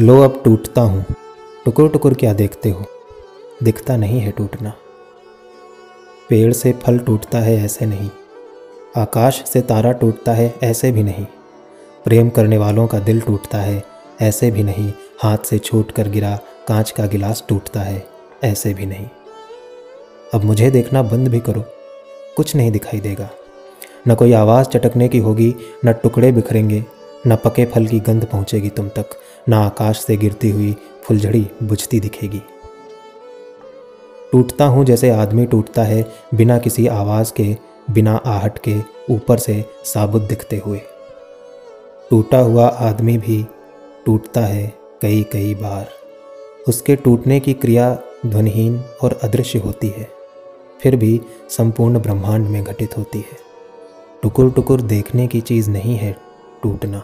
लो, अब टूटता हूँ। टुकुर टुकुर क्या देखते हो? दिखता नहीं है टूटना। पेड़ से फल टूटता है ऐसे नहीं। आकाश से तारा टूटता है ऐसे भी नहीं। प्रेम करने वालों का दिल टूटता है ऐसे भी नहीं। हाथ से छूट कर गिरा, कांच का गिलास टूटता है ऐसे भी नहीं। अब मुझे देखना बंद भी करो, कुछ नहीं दिखाई देगा। न कोई आवाज़ चटकने की होगी, न टुकड़े बिखरेंगे। न पके फल की गंध पहुंचेगी तुम तक, न आकाश से गिरती हुई फुलझड़ी बुझती दिखेगी। टूटता हूँ जैसे आदमी टूटता है बिना किसी आवाज़ के, बिना आहट के ऊपर से साबुत दिखते हुए। टूटा हुआ आदमी भी टूटता है कई कई बार। उसके टूटने की क्रिया ध्वनिहीन और अदृश्य होती है, फिर भी संपूर्ण ब्रह्मांड में घटित होती है। टुकुर टुकुर देखने की चीज़ नहीं है टूटना।